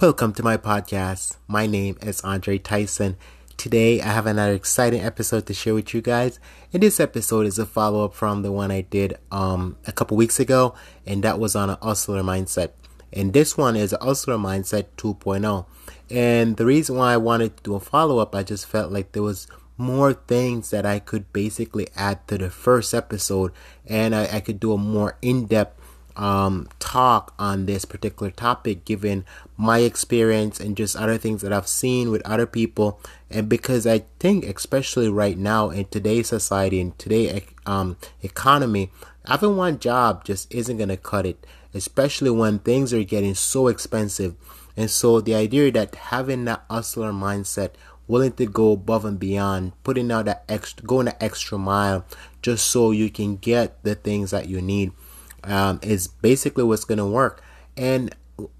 Welcome to my podcast. My name is Andre Tyson. Today I have another exciting episode to share with you guys. And this episode is a follow up from the one I did um, a couple weeks ago, and that was on an hustler mindset. And this one is a hustler mindset 2.0. And the reason why I wanted to do a follow up, I just felt like there was more things that I could basically add to the first episode, and I, I could do a more in depth um, talk on this particular topic given my experience and just other things that I've seen with other people. And because I think, especially right now in today's society and today um, economy, having one job just isn't going to cut it, especially when things are getting so expensive. And so the idea that having that hustler mindset, willing to go above and beyond, putting out that extra, going the extra mile, just so you can get the things that you need um, is basically what's going to work. And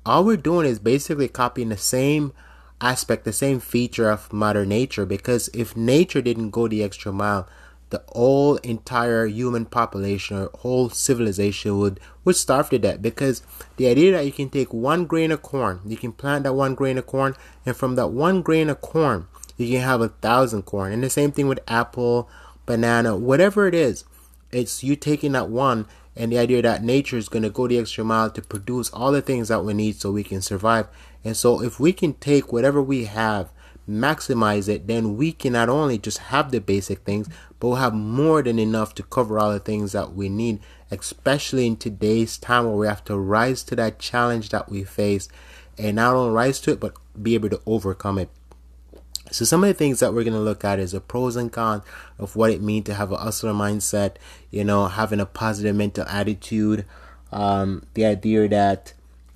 all we're doing is basically copying the same aspect, the same feature of modern Nature. Because if nature didn't go the extra mile, the whole entire human population or whole civilization would would starve to death because the idea that you can take one grain of corn you can plant that one grain of corn and from that one grain of corn you can have a thousand corn and the same thing with apple banana whatever it is it's you taking that one and the idea that nature is going to go the extra mile to produce all the things that we need so we can survive. And so, if we can take whatever we have, maximize it, then we can not only just have the basic things, but we'll have more than enough to cover all the things that we need, especially in today's time where we have to rise to that challenge that we face and not only rise to it, but be able to overcome it. So some of the things that we're going to look at is the pros and cons of what it means to have a hustler mindset, you know, having a positive mental attitude, um, the idea that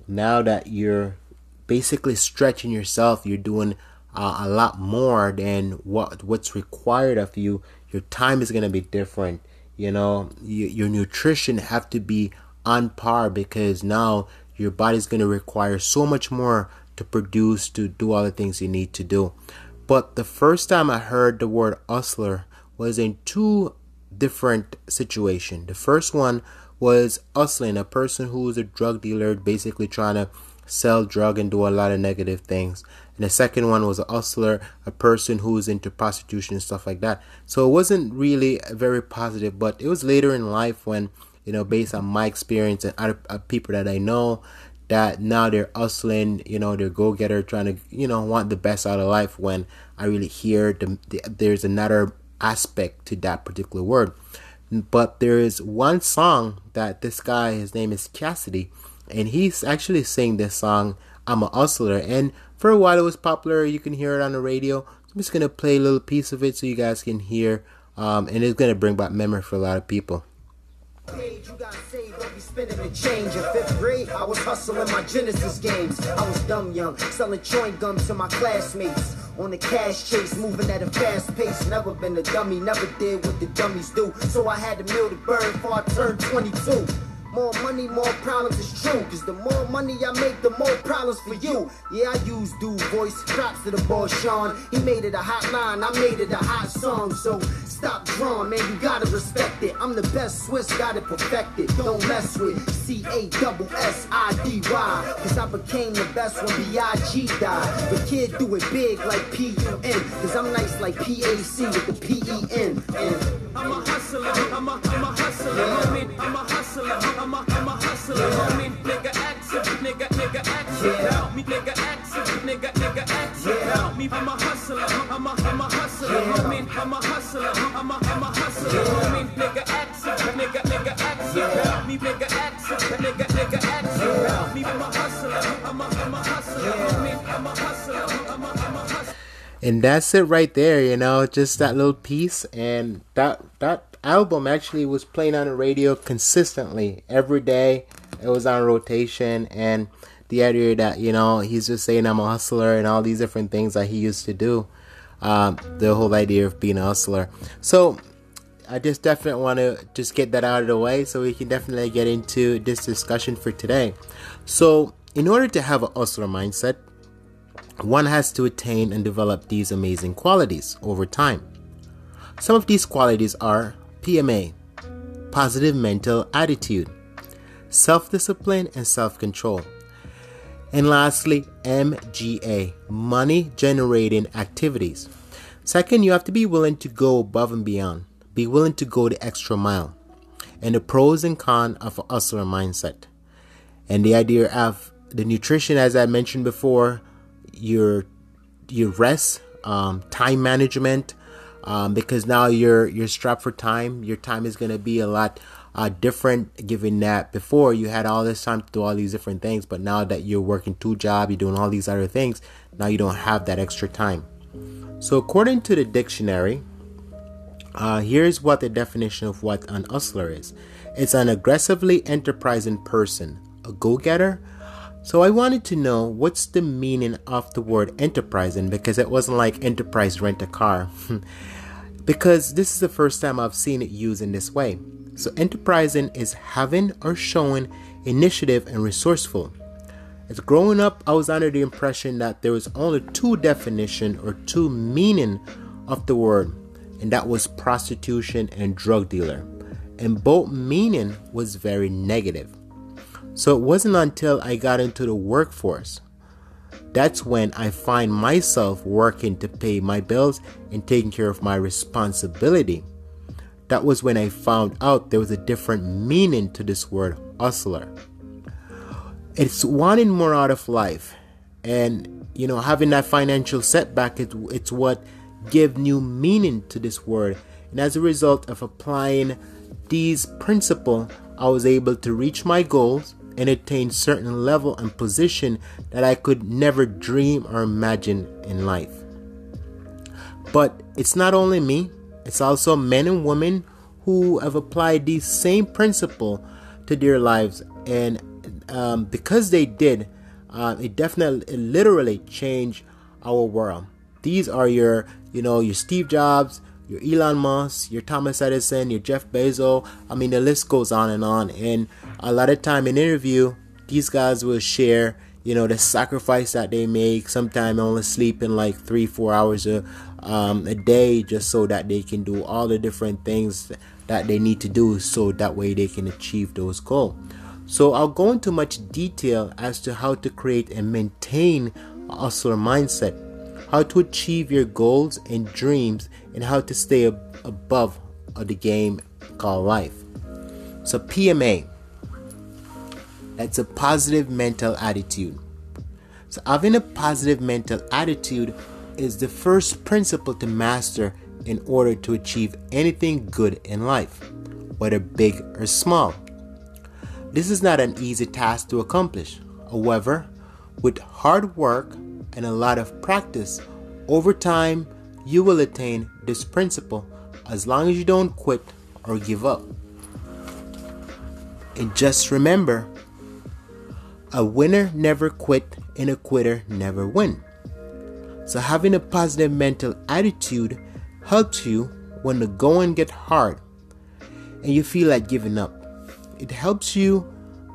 now that you're basically stretching yourself, you're doing uh, a lot more than what what's required of you. Your time is going to be different. You know, you, your nutrition have to be on par because now your body's going to require so much more to produce to do all the things you need to do. But the first time I heard the word hustler was in two different situations. The first one was hustling, a person who was a drug dealer, basically trying to sell drug and do a lot of negative things. And the second one was a hustler, a person who was into prostitution and stuff like that. So it wasn't really very positive, but it was later in life when, you know, based on my experience and other uh, people that I know, that now they're hustling, you know, they're go getter, trying to, you know, want the best out of life. When I really hear the, the, there's another aspect to that particular word. But there is one song that this guy, his name is Cassidy, and he's actually singing this song, I'm a hustler. And for a while it was popular, you can hear it on the radio. So I'm just gonna play a little piece of it so you guys can hear, um, and it's gonna bring back memory for a lot of people spinning the change. In fifth grade, I was hustling my Genesis games. I was dumb young, selling chewing gum to my classmates. On the cash chase, moving at a fast pace. Never been a dummy, never did what the dummies do. So I had to mill the bird before I turned 22. More money, more problems, it's true. Cause the more money I make, the more problems for you. Yeah, I use dude voice. Props to the boy Sean. He made it a hot line, I made it a hot song. So stop drawing, man, you gotta respect it. I'm the best Swiss, got it perfected. Don't mess with C A double S I D Y. Cause I became the best when B.I.G. died. The kid do it big like P U N. Cause I'm nice like P A C with the P E N. I'm a hustler, I'm a, I'm a hustler, yeah. I'm a hustler. I'm a, I'm a hustler, homie. Nigga, action, nigga, nigga, action. Help me, nigga, action, nigga, nigga, action. Help me, I'm a hustler, I'm a, I'm a hustler, homie. I'm a hustler, I'm a, I'm a hustler, homie. Nigga, action, nigga, nigga, action. Help me, nigga, action, nigga, nigga, action. Help me, I'm a hustler, I'm a, I'm a hustler, homie. I'm a hustler, And that's it right there, you know, just that little piece and that that album actually was playing on the radio consistently every day. It was on rotation, and the idea that you know he's just saying I'm a hustler and all these different things that he used to do. Um, the whole idea of being a hustler. So I just definitely want to just get that out of the way so we can definitely get into this discussion for today. So, in order to have a hustler mindset, one has to attain and develop these amazing qualities over time. Some of these qualities are PMA Positive Mental Attitude, Self Discipline, and Self Control. And lastly, MGA, money generating activities. Second, you have to be willing to go above and beyond, be willing to go the extra mile, and the pros and cons of a hustler mindset. And the idea of the nutrition, as I mentioned before, your your rest, um, time management, um, because now you're you're strapped for time. Your time is gonna be a lot uh, different, given that before you had all this time to do all these different things, but now that you're working two jobs, you're doing all these other things, now you don't have that extra time. So, according to the dictionary, uh, here's what the definition of what an hustler is it's an aggressively enterprising person, a go getter. So, I wanted to know what's the meaning of the word enterprising because it wasn't like enterprise rent a car. because this is the first time I've seen it used in this way. So, enterprising is having or showing initiative and resourceful. As growing up, I was under the impression that there was only two definition or two meaning of the word, and that was prostitution and drug dealer. And both meaning was very negative. So it wasn't until I got into the workforce that's when I find myself working to pay my bills and taking care of my responsibility that was when I found out there was a different meaning to this word hustler. It's wanting more out of life. And, you know, having that financial setback, it, it's what give new meaning to this word. And as a result of applying these principles, I was able to reach my goals and attain certain level and position that I could never dream or imagine in life. But it's not only me, it's also men and women who have applied these same principle to their lives, and um, because they did, uh, it definitely, it literally changed our world. These are your, you know, your Steve Jobs, your Elon Musk, your Thomas Edison, your Jeff Bezos. I mean, the list goes on and on. And a lot of time in interview, these guys will share, you know, the sacrifice that they make. Sometimes only sleeping like three, four hours a, um, a day just so that they can do all the different things that they need to do so that way they can achieve those goals. So I'll go into much detail as to how to create and maintain a hustler mindset, how to achieve your goals and dreams, and how to stay ab- above the game called life. So PMA, that's a positive mental attitude. So having a positive mental attitude is the first principle to master in order to achieve anything good in life, whether big or small. This is not an easy task to accomplish. However, with hard work and a lot of practice, over time you will attain this principle as long as you don't quit or give up. And just remember a winner never quit and a quitter never win. So having a positive mental attitude helps you when the going get hard and you feel like giving up. It helps you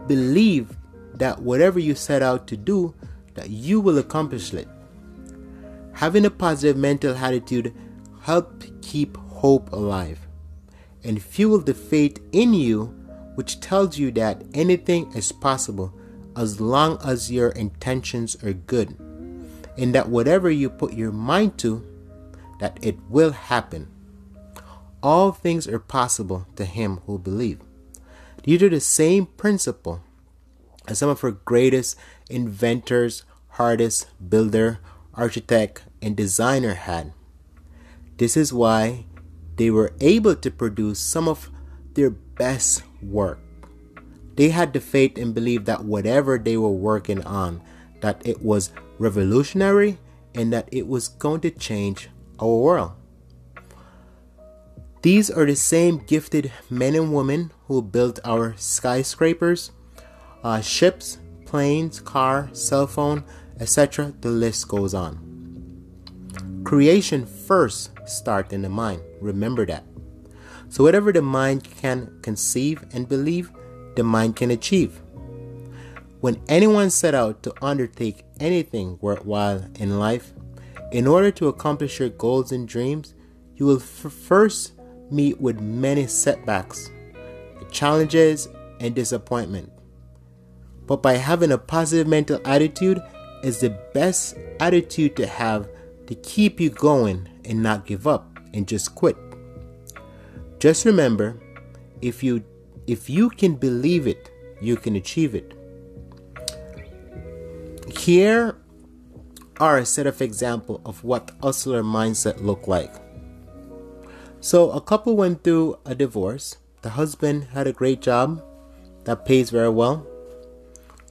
believe that whatever you set out to do that you will accomplish it. Having a positive mental attitude help keep hope alive and fuel the faith in you which tells you that anything is possible as long as your intentions are good and that whatever you put your mind to that it will happen. All things are possible to him who believes. These are the same principle as some of our greatest inventors, artists, builder, architect, and designer had. This is why they were able to produce some of their best work. They had the faith and belief that whatever they were working on, that it was revolutionary and that it was going to change our world. These are the same gifted men and women who built our skyscrapers, uh, ships, planes, car, cell phone, etc. The list goes on. Creation first starts in the mind. Remember that. So whatever the mind can conceive and believe, the mind can achieve. When anyone set out to undertake anything worthwhile in life, in order to accomplish your goals and dreams, you will f- first meet with many setbacks, challenges, and disappointment. But by having a positive mental attitude is the best attitude to have to keep you going and not give up and just quit. Just remember, if you if you can believe it, you can achieve it. Here are a set of example of what hustler mindset look like. So a couple went through a divorce. The husband had a great job that pays very well.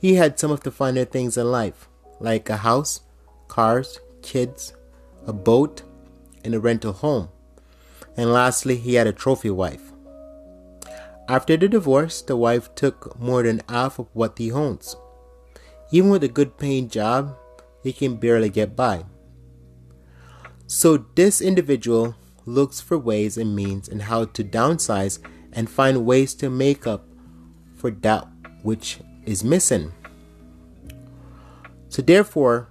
He had some of the finer things in life, like a house, cars, kids, a boat, and a rental home. And lastly, he had a trophy wife. After the divorce, the wife took more than half of what he owns. Even with a good paying job, he can barely get by. So this individual looks for ways and means and how to downsize and find ways to make up for that which is missing. So therefore,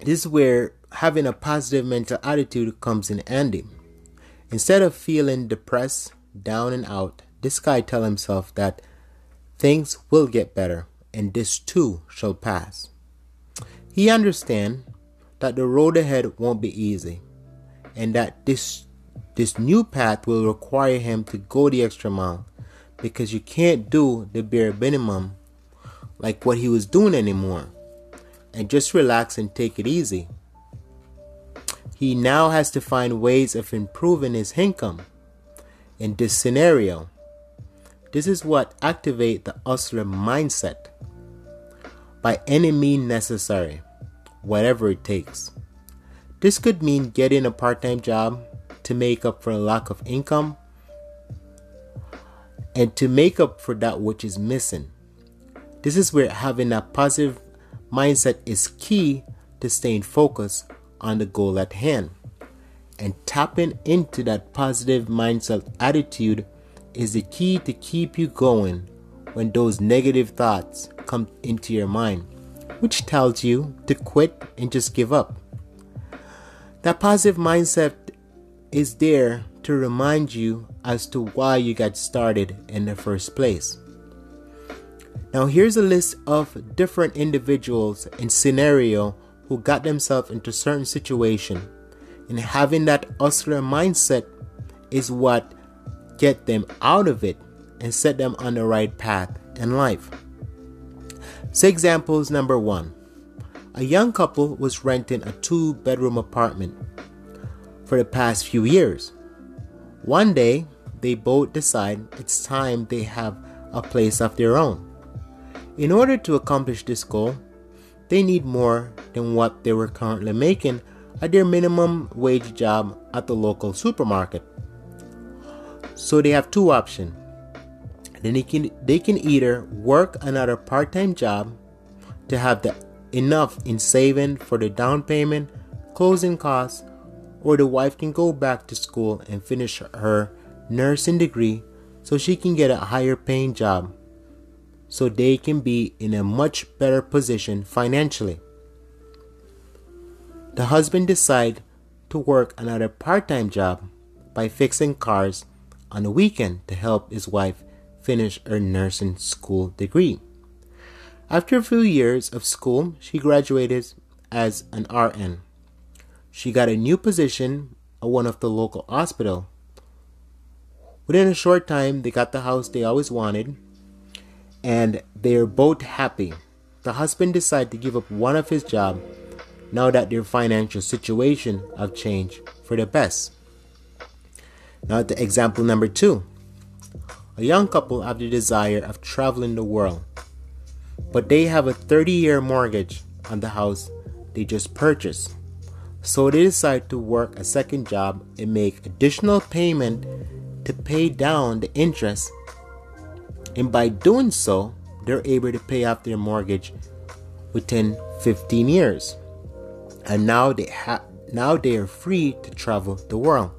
this is where having a positive mental attitude comes in handy. Instead of feeling depressed, down and out, this guy tell himself that things will get better and this too shall pass. He understand that the road ahead won't be easy and that this this new path will require him to go the extra mile because you can't do the bare minimum like what he was doing anymore and just relax and take it easy. He now has to find ways of improving his income in this scenario. This is what activate the hustler mindset by any means necessary whatever it takes. This could mean getting a part time job to make up for a lack of income and to make up for that which is missing. This is where having a positive mindset is key to staying focused on the goal at hand. And tapping into that positive mindset attitude is the key to keep you going when those negative thoughts come into your mind which tells you to quit and just give up. That positive mindset is there to remind you as to why you got started in the first place. Now, here's a list of different individuals and scenario who got themselves into certain situation, and having that hustler mindset is what get them out of it and set them on the right path in life. Say examples number one. A young couple was renting a two bedroom apartment for the past few years. One day, they both decide it's time they have a place of their own. In order to accomplish this goal, they need more than what they were currently making at their minimum wage job at the local supermarket. So they have two options then they can they can either work another part-time job to have the enough in saving for the down payment, closing costs, or the wife can go back to school and finish her nursing degree so she can get a higher paying job so they can be in a much better position financially. The husband decide to work another part-time job by fixing cars on the weekend to help his wife finish her nursing school degree. After a few years of school, she graduated as an RN. She got a new position at one of the local hospital. Within a short time, they got the house they always wanted, and they are both happy. The husband decided to give up one of his job now that their financial situation have changed for the best. Now to example number two. A young couple have the desire of traveling the world, but they have a 30 year mortgage on the house they just purchased. So they decide to work a second job and make additional payment to pay down the interest. And by doing so, they're able to pay off their mortgage within 15 years. And now they have now they are free to travel the world.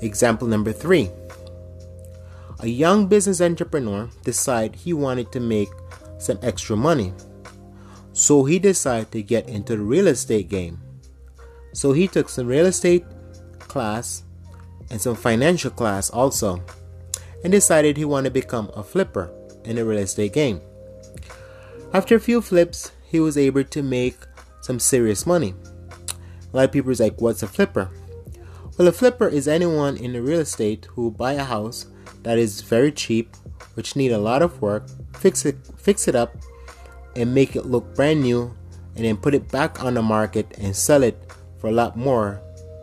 Example number 3 a young business entrepreneur decided he wanted to make some extra money. So he decided to get into the real estate game. So he took some real estate class and some financial class also and decided he wanted to become a flipper in the real estate game. After a few flips, he was able to make some serious money. A lot of people is like, what's a flipper? Well, a flipper is anyone in the real estate who buy a house that is very cheap, which need a lot of work, fix it, fix it up, and make it look brand new, and then put it back on the market and sell it for a lot more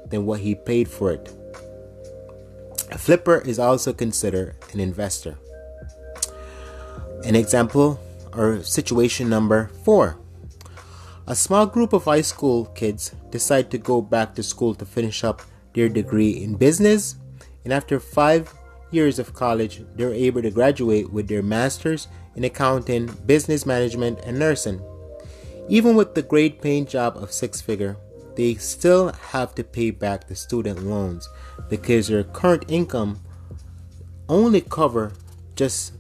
than what he paid for it. A flipper is also considered an investor. An example or situation number four. A small group of high school kids decide to go back to school to finish up their degree in business, and after five years of college, they're able to graduate with their master's in accounting, business management, and nursing. Even with the great paying job of six figure, they still have to pay back the student loans because their current income only cover just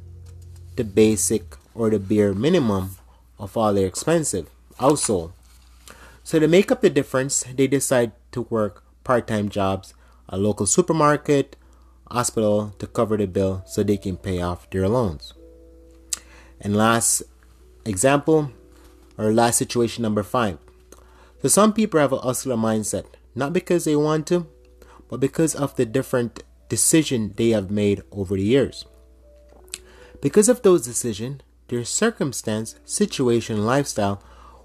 the basic or the bare minimum of all their expensive household. So to make up the difference, they decide to work part-time jobs, a local supermarket, hospital to cover the bill so they can pay off their loans. And last example, or last situation number five. So some people have a hustler mindset, not because they want to, but because of the different decision they have made over the years. Because of those decisions, their circumstance, situation, lifestyle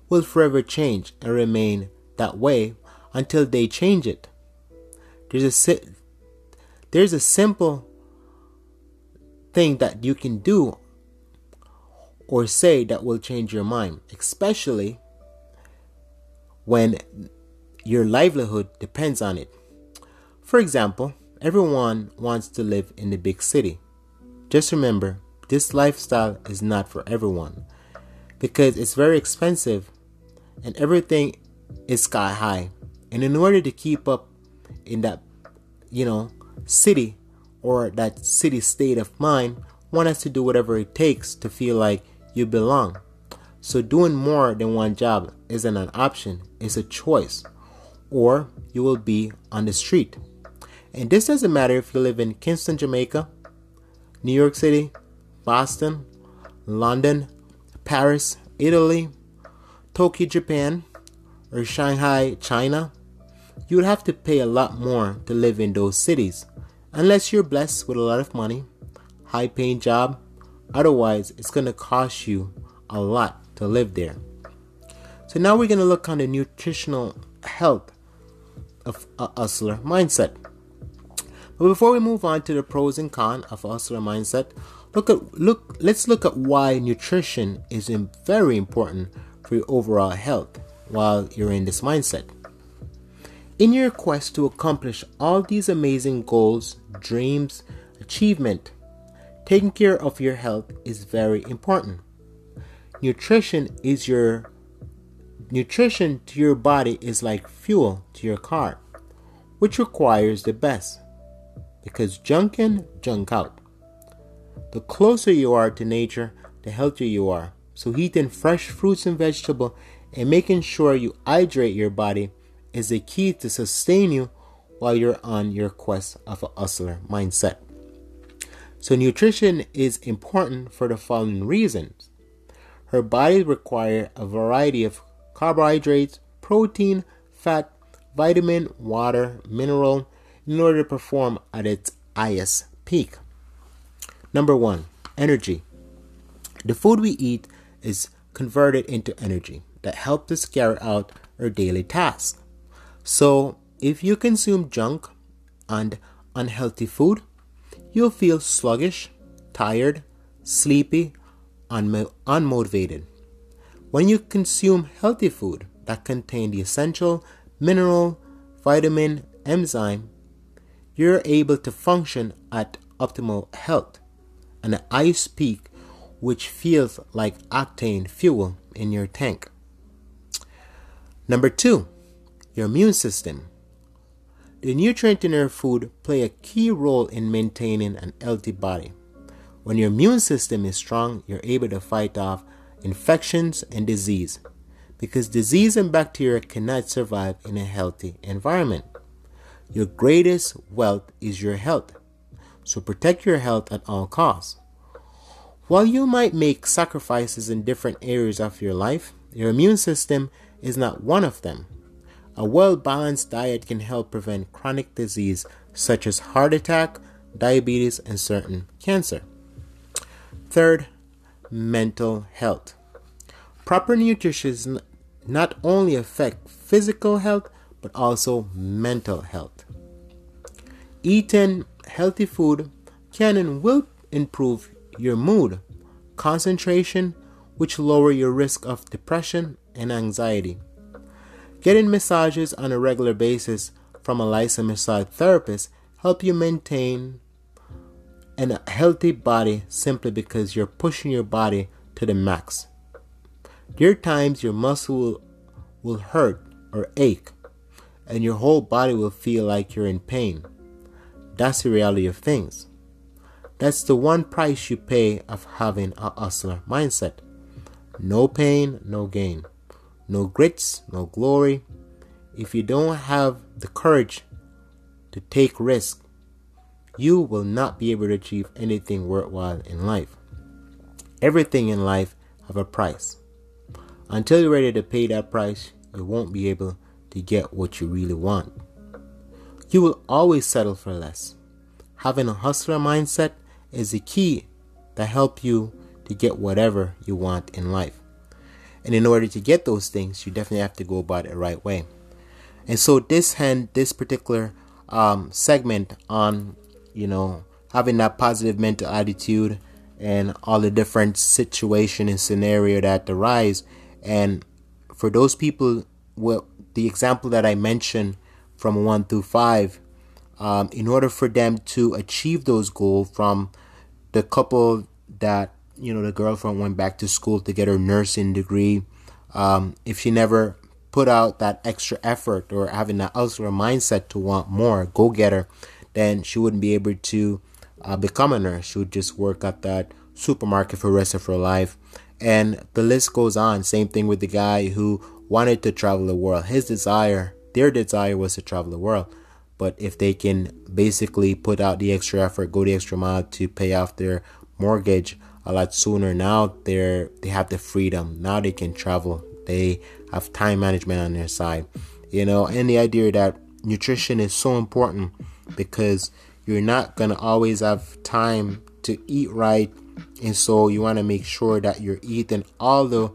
will forever change and remain that way until they change it. There's a there's a simple thing that you can do or say that will change your mind, especially when your livelihood depends on it. For example, everyone wants to live in the big city. Just remember, this lifestyle is not for everyone because it's very expensive and everything is sky high. And in order to keep up in that, you know, city or that city state of mind, one has to do whatever it takes to feel like you belong. So doing more than one job isn't an option, it's a choice. Or you will be on the street. And this doesn't matter if you live in Kingston, Jamaica, New York City, Boston, London, Paris, Italy, Tokyo, Japan, or Shanghai, China, you would have to pay a lot more to live in those cities, unless you're blessed with a lot of money, high paying job. Otherwise, it's going to cost you a lot to live there. So now we're going to look on the nutritional health of a hustler mindset. But before we move on to the pros and cons of a hustler mindset, look at look let's look at why nutrition is very important for your overall health while you're in this mindset. In your quest to accomplish all these amazing goals, dreams, achievement, taking care of your health is very important. Nutrition is your nutrition to your body is like fuel to your car, which requires the best. Because junk in, junk out. The closer you are to nature, the healthier you are. So eating fresh fruits and vegetables and making sure you hydrate your body is the key to sustain you while you're on your quest of a hustler mindset. So nutrition is important for the following reasons. Her body requires a variety of carbohydrates, protein, fat, vitamin, water, mineral in order to perform at its highest peak. Number 1, energy. The food we eat is converted into energy that helps us carry out our daily tasks. So, if you consume junk and unhealthy food, you'll feel sluggish, tired, sleepy, unmo- unmotivated. When you consume healthy food that contain the essential mineral, vitamin, enzyme, you're able to function at optimal health and an ice peak which feels like octane fuel in your tank. Number two, your immune system. The nutrient in your food play a key role in maintaining an healthy body. When your immune system is strong, you're able to fight off infections and disease because disease and bacteria cannot survive in a healthy environment. Your greatest wealth is your health. So protect your health at all costs. While you might make sacrifices in different areas of your life, your immune system is not one of them. A well balanced diet can help prevent chronic disease such as heart attack, diabetes, and certain cancer. Third, mental health. Proper nutrition not only affect physical health but also mental health. Eating healthy food can and will improve your mood, concentration, which lower your risk of depression and anxiety. Getting massages on a regular basis from a licensed massage therapist help you maintain a healthy body simply because you're pushing your body to the max. There are times your muscle will, will hurt or ache, and your whole body will feel like you're in pain. That's the reality of things. That's the one price you pay of having a hustler mindset. No pain, no gain. No grits, no glory. If you don't have the courage to take risk, you will not be able to achieve anything worthwhile in life. Everything in life have a price. Until you're ready to pay that price, you won't be able to get what you really want. You will always settle for less. Having a hustler mindset is the key that help you to get whatever you want in life. And in order to get those things, you definitely have to go about it the right way. And so this hand, this particular um, segment on, you know, having that positive mental attitude and all the different situation and scenario that arise. And for those people, well, the example that I mentioned from one through five, um, in order for them to achieve those goals from the couple that you know the girlfriend went back to school to get her nursing degree um, if she never put out that extra effort or having that ulcer mindset to want more go getter then she wouldn't be able to uh, become a nurse she would just work at that supermarket for the rest of her life and the list goes on same thing with the guy who wanted to travel the world his desire their desire was to travel the world but if they can basically put out the extra effort, go the extra mile to pay off their mortgage a lot sooner, now they're they have the freedom. Now they can travel. They have time management on their side. You know, and the idea that nutrition is so important because you're not gonna always have time to eat right. And so you want to make sure that you're eating all the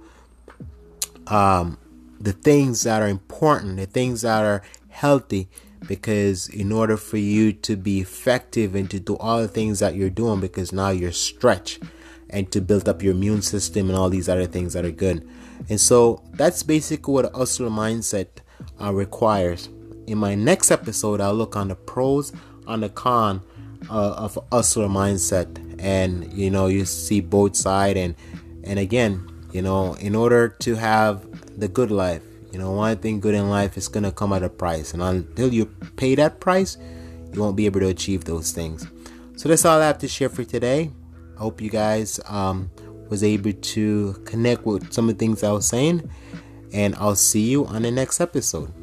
um the things that are important the things that are healthy because in order for you to be effective and to do all the things that you're doing because now you're stretched and to build up your immune system and all these other things that are good. And so that's basically what a mindset uh, requires in my next episode i'll look on the pros on the con uh, of hustler mindset and you know you see both side and and again you know in order to have the good life you know, one thing good in life is gonna come at a price, and until you pay that price, you won't be able to achieve those things. So that's all I have to share for today. I hope you guys um, was able to connect with some of the things I was saying, and I'll see you on the next episode.